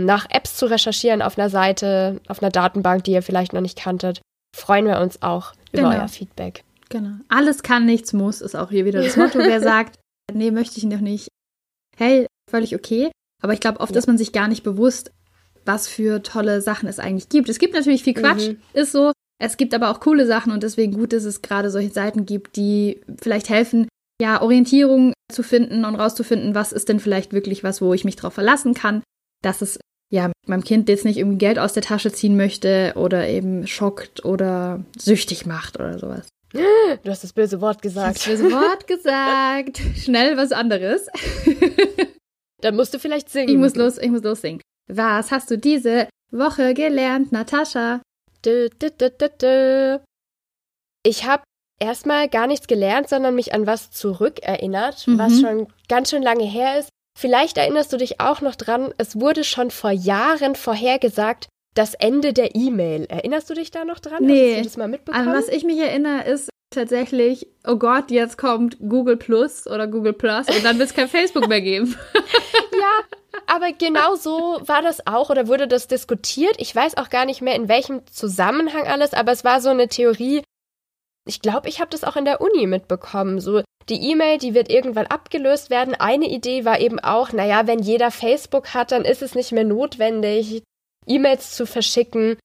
nach Apps zu recherchieren auf einer Seite, auf einer Datenbank, die ihr vielleicht noch nicht kanntet, freuen wir uns auch über genau. euer Feedback. Genau. Alles kann, nichts muss, ist auch hier wieder das Motto. Wer (laughs) sagt, nee, möchte ich noch nicht. Hey, völlig okay. Aber ich glaube, oft ja. ist man sich gar nicht bewusst, was für tolle Sachen es eigentlich gibt. Es gibt natürlich viel Quatsch, mhm. ist so. Es gibt aber auch coole Sachen und deswegen gut, dass es gerade solche Seiten gibt, die vielleicht helfen, ja, Orientierung zu finden und rauszufinden, was ist denn vielleicht wirklich was, wo ich mich drauf verlassen kann, dass es ja meinem Kind jetzt nicht irgendwie Geld aus der Tasche ziehen möchte oder eben schockt oder süchtig macht oder sowas. Du hast das böse Wort gesagt. Das böse Wort gesagt. (laughs) Schnell was anderes. (laughs) Dann musst du vielleicht singen. Ich muss los, ich muss los singen. Was hast du diese Woche gelernt, Natascha? Dö, dö, dö, ich habe erstmal gar nichts gelernt, sondern mich an was zurückerinnert, mhm. was schon ganz schön lange her ist. Vielleicht erinnerst du dich auch noch dran, es wurde schon vor Jahren vorhergesagt, das Ende der E-Mail. Erinnerst du dich da noch dran? Nee. Hast du das mal mitbekommen? An was ich mich erinnere, ist, tatsächlich, oh Gott, jetzt kommt Google Plus oder Google Plus und dann wird es kein (laughs) Facebook mehr geben. (laughs) ja, aber genau so war das auch oder wurde das diskutiert. Ich weiß auch gar nicht mehr, in welchem Zusammenhang alles, aber es war so eine Theorie. Ich glaube, ich habe das auch in der Uni mitbekommen. So, die E-Mail, die wird irgendwann abgelöst werden. Eine Idee war eben auch, naja, wenn jeder Facebook hat, dann ist es nicht mehr notwendig, E-Mails zu verschicken.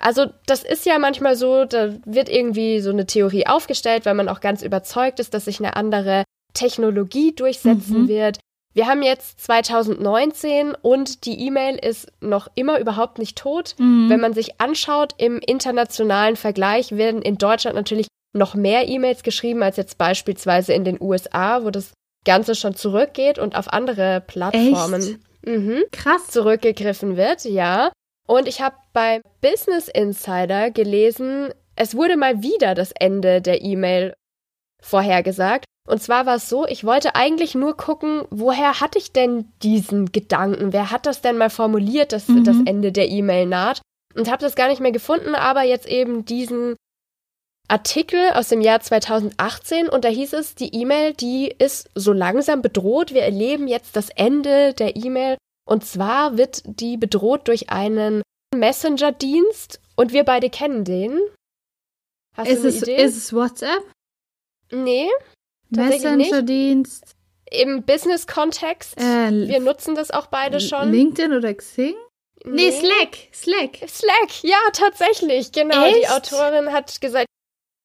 Also das ist ja manchmal so, da wird irgendwie so eine Theorie aufgestellt, weil man auch ganz überzeugt ist, dass sich eine andere Technologie durchsetzen mhm. wird. Wir haben jetzt 2019 und die E-Mail ist noch immer überhaupt nicht tot. Mhm. Wenn man sich anschaut, im internationalen Vergleich werden in Deutschland natürlich noch mehr E-Mails geschrieben als jetzt beispielsweise in den USA, wo das Ganze schon zurückgeht und auf andere Plattformen mhm, krass zurückgegriffen wird, ja. Und ich habe bei Business Insider gelesen, es wurde mal wieder das Ende der E-Mail vorhergesagt. Und zwar war es so, ich wollte eigentlich nur gucken, woher hatte ich denn diesen Gedanken? Wer hat das denn mal formuliert, dass mhm. das Ende der E-Mail naht? Und habe das gar nicht mehr gefunden, aber jetzt eben diesen Artikel aus dem Jahr 2018 und da hieß es, die E-Mail, die ist so langsam bedroht. Wir erleben jetzt das Ende der E-Mail und zwar wird die bedroht durch einen Messenger-Dienst und wir beide kennen den. Hast ist du eine es, Idee? Ist es WhatsApp? Nee. Messenger-Dienst. Im Business-Kontext. Äh, wir nutzen das auch beide schon. LinkedIn oder Xing? Nee, nee Slack. Slack. Slack, ja, tatsächlich. Genau. Echt? Die Autorin hat gesagt,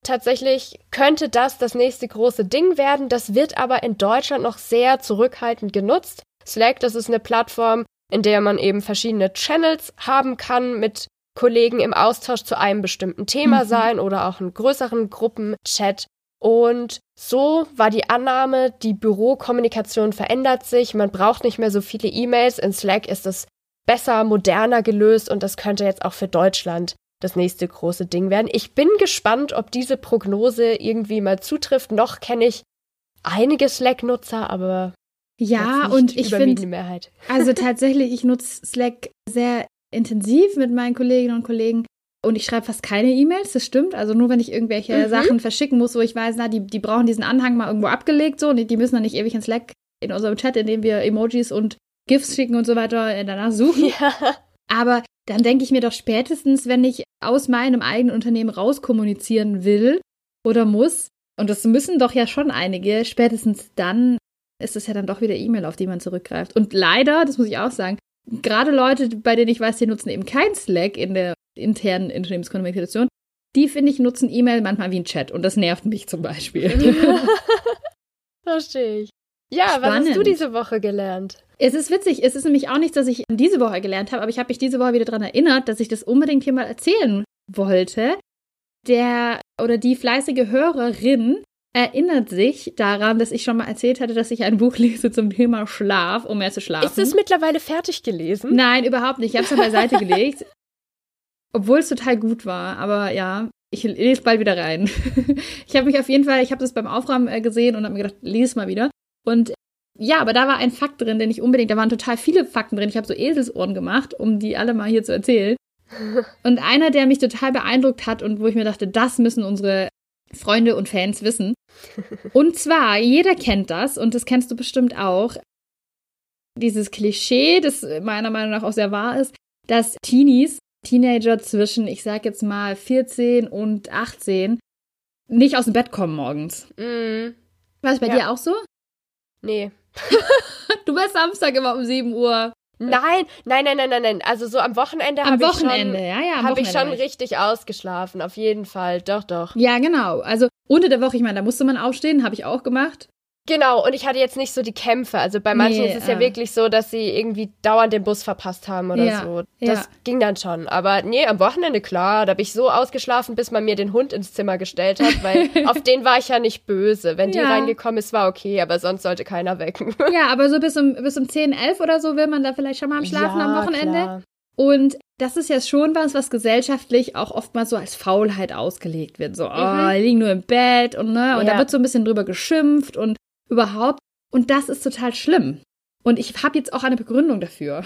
tatsächlich könnte das das nächste große Ding werden. Das wird aber in Deutschland noch sehr zurückhaltend genutzt. Slack, das ist eine Plattform, in der man eben verschiedene Channels haben kann mit Kollegen im Austausch zu einem bestimmten Thema mhm. sein oder auch einen größeren Gruppenchat. Und so war die Annahme, die Bürokommunikation verändert sich, man braucht nicht mehr so viele E-Mails. In Slack ist es besser, moderner gelöst und das könnte jetzt auch für Deutschland das nächste große Ding werden. Ich bin gespannt, ob diese Prognose irgendwie mal zutrifft. Noch kenne ich einige Slack-Nutzer, aber ja, und ich finde, (laughs) also tatsächlich, ich nutze Slack sehr intensiv mit meinen Kolleginnen und Kollegen und ich schreibe fast keine E-Mails, das stimmt. Also nur wenn ich irgendwelche mhm. Sachen verschicken muss, wo ich weiß, na, die, die brauchen diesen Anhang mal irgendwo abgelegt, so, und die, die müssen dann nicht ewig in Slack in unserem Chat, in dem wir Emojis und GIFs schicken und so weiter, äh, danach suchen. Ja. Aber dann denke ich mir doch spätestens, wenn ich aus meinem eigenen Unternehmen rauskommunizieren will oder muss, und das müssen doch ja schon einige, spätestens dann ist es ja dann doch wieder E-Mail, auf die man zurückgreift. Und leider, das muss ich auch sagen, gerade Leute, bei denen ich weiß, die nutzen eben kein Slack in der internen Unternehmenskommunikation, die finde ich nutzen E-Mail manchmal wie ein Chat und das nervt mich zum Beispiel. (laughs) Verstehe ich. Ja, Spannend. was hast du diese Woche gelernt? Es ist witzig, es ist nämlich auch nichts, was ich diese Woche gelernt habe, aber ich habe mich diese Woche wieder daran erinnert, dass ich das unbedingt hier mal erzählen wollte. Der oder die fleißige Hörerin erinnert sich daran, dass ich schon mal erzählt hatte, dass ich ein Buch (laughs) lese zum Thema Schlaf, um mehr zu schlafen. Ist es mittlerweile fertig gelesen? Nein, überhaupt nicht. Ich habe es schon beiseite gelegt. Obwohl es total gut war. Aber ja, ich lese bald wieder rein. (laughs) ich habe mich auf jeden Fall, ich habe das beim Aufräumen äh, gesehen und habe mir gedacht, lese mal wieder. Und ja, aber da war ein Fakt drin, den ich unbedingt, da waren total viele Fakten drin. Ich habe so Eselsohren gemacht, um die alle mal hier zu erzählen. (laughs) Und einer, der mich total beeindruckt hat und wo ich mir dachte, das müssen unsere Freunde und Fans wissen. (laughs) Und zwar, jeder kennt das und das kennst du bestimmt auch. Dieses Klischee, das meiner Meinung nach auch sehr wahr ist, dass Teenies, Teenager zwischen, ich sag jetzt mal 14 und 18, nicht aus dem Bett kommen morgens. Mm. War es bei ja. dir auch so? Nee. (laughs) du warst Samstag immer um 7 Uhr. Nein, nein, nein, nein, nein, nein. Also so am Wochenende habe ich schon, ja, ja, hab ich schon richtig ausgeschlafen, auf jeden Fall. Doch, doch. Ja, genau. Also unter der Woche, ich meine, da musste man aufstehen, habe ich auch gemacht. Genau, und ich hatte jetzt nicht so die Kämpfe. Also bei manchen nee, ist es ja äh. wirklich so, dass sie irgendwie dauernd den Bus verpasst haben oder ja, so. Das ja. ging dann schon. Aber nee, am Wochenende klar, da bin ich so ausgeschlafen, bis man mir den Hund ins Zimmer gestellt hat, weil (laughs) auf den war ich ja nicht böse. Wenn die ja. reingekommen ist, war okay, aber sonst sollte keiner wecken. (laughs) Ja, aber so bis um, bis um 10, 11 oder so will man da vielleicht schon mal am Schlafen am Wochenende. Klar. Und das ist ja schon was, was gesellschaftlich auch oftmals so als Faulheit ausgelegt wird. So, oh, mhm. liegen nur im Bett und ne, und da wird so ein bisschen drüber geschimpft und überhaupt. Und das ist total schlimm. Und ich habe jetzt auch eine Begründung dafür.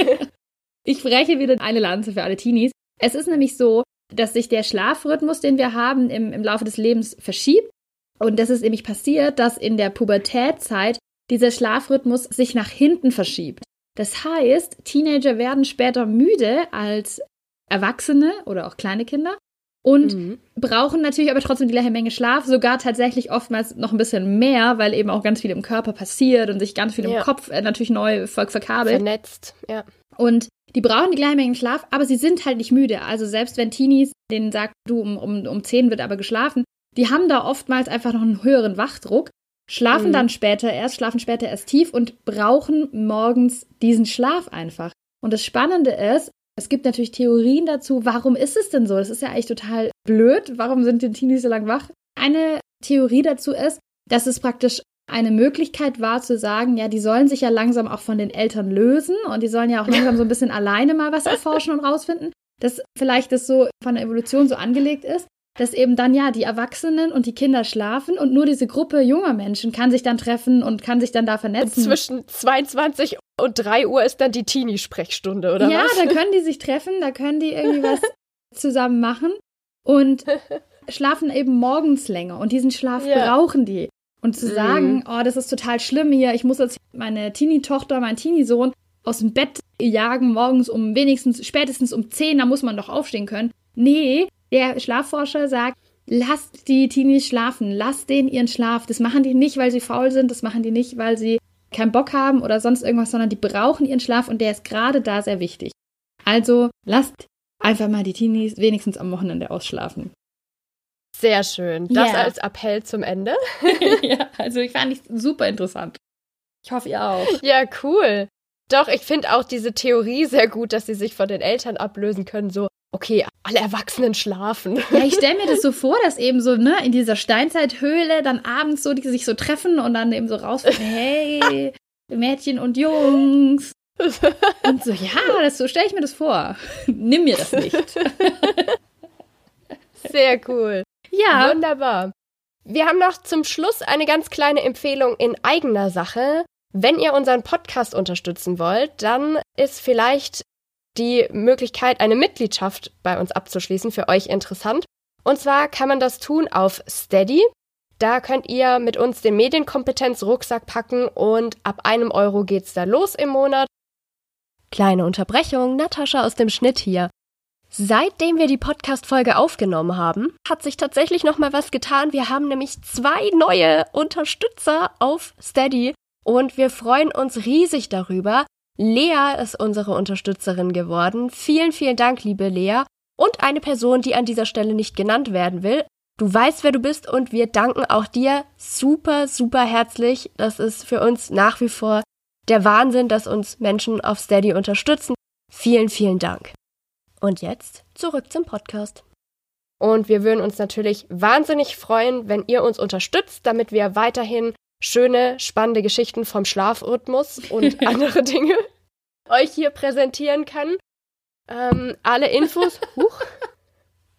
(laughs) ich breche wieder eine Lanze für alle Teenies. Es ist nämlich so, dass sich der Schlafrhythmus, den wir haben, im, im Laufe des Lebens verschiebt. Und das ist nämlich passiert, dass in der Pubertätzeit dieser Schlafrhythmus sich nach hinten verschiebt. Das heißt, Teenager werden später müde als Erwachsene oder auch kleine Kinder und mhm. brauchen natürlich aber trotzdem die gleiche Menge Schlaf, sogar tatsächlich oftmals noch ein bisschen mehr, weil eben auch ganz viel im Körper passiert und sich ganz viel ja. im Kopf äh, natürlich neu ver verkabelt. Vernetzt, ja. Und die brauchen die gleiche Menge Schlaf, aber sie sind halt nicht müde. Also selbst wenn Teenies, denen sagt, du, um, um, um 10 wird aber geschlafen, die haben da oftmals einfach noch einen höheren Wachdruck, schlafen mhm. dann später erst, schlafen später erst tief und brauchen morgens diesen Schlaf einfach. Und das Spannende ist, es gibt natürlich Theorien dazu, warum ist es denn so? Das ist ja eigentlich total blöd. Warum sind die Teenies so lang wach? Eine Theorie dazu ist, dass es praktisch eine Möglichkeit war zu sagen, ja, die sollen sich ja langsam auch von den Eltern lösen und die sollen ja auch (laughs) langsam so ein bisschen alleine mal was erforschen und rausfinden, dass vielleicht das so von der Evolution so angelegt ist, dass eben dann ja die Erwachsenen und die Kinder schlafen und nur diese Gruppe junger Menschen kann sich dann treffen und kann sich dann da vernetzen. Und zwischen 22 und 3 Uhr ist dann die Teenie-Sprechstunde, oder ja, was? Ja, da können die sich treffen, da können die irgendwie was (laughs) zusammen machen und schlafen eben morgens länger und diesen Schlaf ja. brauchen die. Und zu sagen, mhm. oh, das ist total schlimm hier, ich muss jetzt meine Teenie-Tochter, meinen Teenie-Sohn aus dem Bett jagen morgens um wenigstens, spätestens um 10, da muss man doch aufstehen können. Nee, der Schlafforscher sagt, lasst die Teenies schlafen, lasst denen ihren Schlaf. Das machen die nicht, weil sie faul sind, das machen die nicht, weil sie keinen Bock haben oder sonst irgendwas, sondern die brauchen ihren Schlaf und der ist gerade da sehr wichtig. Also lasst einfach mal die Teenies wenigstens am Wochenende ausschlafen. Sehr schön. Das yeah. als Appell zum Ende. (laughs) (laughs) ja, also ich fand es super interessant. Ich hoffe, ihr auch. Ja, cool. Doch, ich finde auch diese Theorie sehr gut, dass sie sich von den Eltern ablösen können. So, okay, alle Erwachsenen schlafen. (laughs) Ja, ich stelle mir das so vor, dass eben so, ne, in dieser Steinzeithöhle dann abends so, die sich so treffen und dann eben so rausfinden, (laughs) hey, Mädchen und Jungs. Und so, ja, das, so stelle ich mir das vor. Nimm mir das nicht. (laughs) Sehr cool. Ja. Wunderbar. Wir haben noch zum Schluss eine ganz kleine Empfehlung in eigener Sache. Wenn ihr unseren Podcast unterstützen wollt, dann ist vielleicht die Möglichkeit, eine Mitgliedschaft bei uns abzuschließen, für euch interessant. Und zwar kann man das tun auf Steady. Da könnt ihr mit uns den Medienkompetenz-Rucksack packen und ab einem Euro geht's da los im Monat. Kleine Unterbrechung, Natascha aus dem Schnitt hier. Seitdem wir die Podcast-Folge aufgenommen haben, hat sich tatsächlich noch mal was getan. Wir haben nämlich zwei neue Unterstützer auf Steady und wir freuen uns riesig darüber. Lea ist unsere Unterstützerin geworden. Vielen, vielen Dank, liebe Lea. Und eine Person, die an dieser Stelle nicht genannt werden will. Du weißt, wer du bist und wir danken auch dir super, super herzlich. Das ist für uns nach wie vor der Wahnsinn, dass uns Menschen auf Steady unterstützen. Vielen, vielen Dank. Und jetzt zurück zum Podcast. Und wir würden uns natürlich wahnsinnig freuen, wenn ihr uns unterstützt, damit wir weiterhin schöne, spannende Geschichten vom Schlafrhythmus und (laughs) andere Dinge euch hier präsentieren kann. Ähm, alle Infos. (laughs) Huch.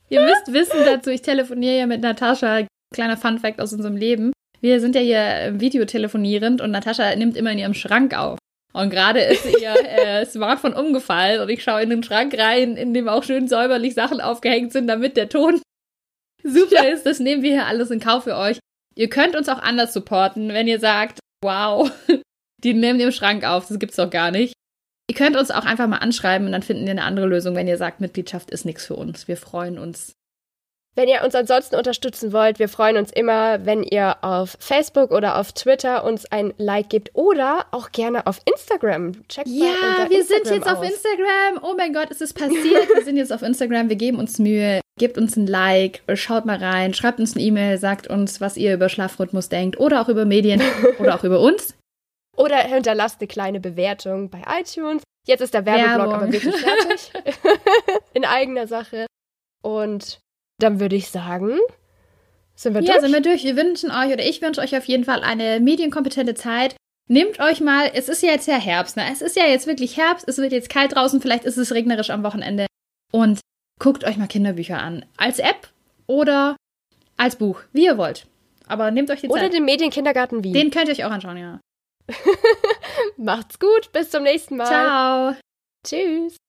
Ihr müsst wissen dazu, ich telefoniere ja mit Natascha. Kleiner Funfact aus unserem Leben. Wir sind ja hier videotelefonierend und Natascha nimmt immer in ihrem Schrank auf. Und gerade ist ihr äh, (laughs) Smartphone umgefallen und ich schaue in den Schrank rein, in dem auch schön säuberlich Sachen aufgehängt sind, damit der Ton super ja. ist. Das nehmen wir hier alles in Kauf für euch. Ihr könnt uns auch anders supporten, wenn ihr sagt, wow, (laughs) die nehmen den Schrank auf, das gibt's doch gar nicht. Ihr könnt uns auch einfach mal anschreiben und dann finden wir eine andere Lösung, wenn ihr sagt, Mitgliedschaft ist nichts für uns. Wir freuen uns wenn ihr uns ansonsten unterstützen wollt, wir freuen uns immer, wenn ihr auf Facebook oder auf Twitter uns ein Like gebt oder auch gerne auf Instagram. Checkt ja, wir Instagram sind jetzt aus. auf Instagram. Oh mein Gott, ist es passiert? wir sind jetzt auf Instagram. Wir geben uns Mühe. Gebt uns ein Like, schaut mal rein, schreibt uns eine E-Mail, sagt uns, was ihr über Schlafrhythmus denkt oder auch über Medien (laughs) oder auch über uns. Oder hinterlasst eine kleine Bewertung bei iTunes. Jetzt ist der Werbeblock Werbung. aber wirklich fertig. (laughs) In eigener Sache. Und dann würde ich sagen, sind wir durch? Ja, sind wir durch. Wir wünschen euch oder ich wünsche euch auf jeden Fall eine medienkompetente Zeit. Nehmt euch mal, es ist ja jetzt ja Herbst, ne? Es ist ja jetzt wirklich Herbst, es wird jetzt kalt draußen, vielleicht ist es regnerisch am Wochenende. Und guckt euch mal Kinderbücher an. Als App oder als Buch, wie ihr wollt. Aber nehmt euch die Zeit. Oder den Medienkindergarten Wien. Den könnt ihr euch auch anschauen, ja. (laughs) Macht's gut, bis zum nächsten Mal. Ciao. Tschüss.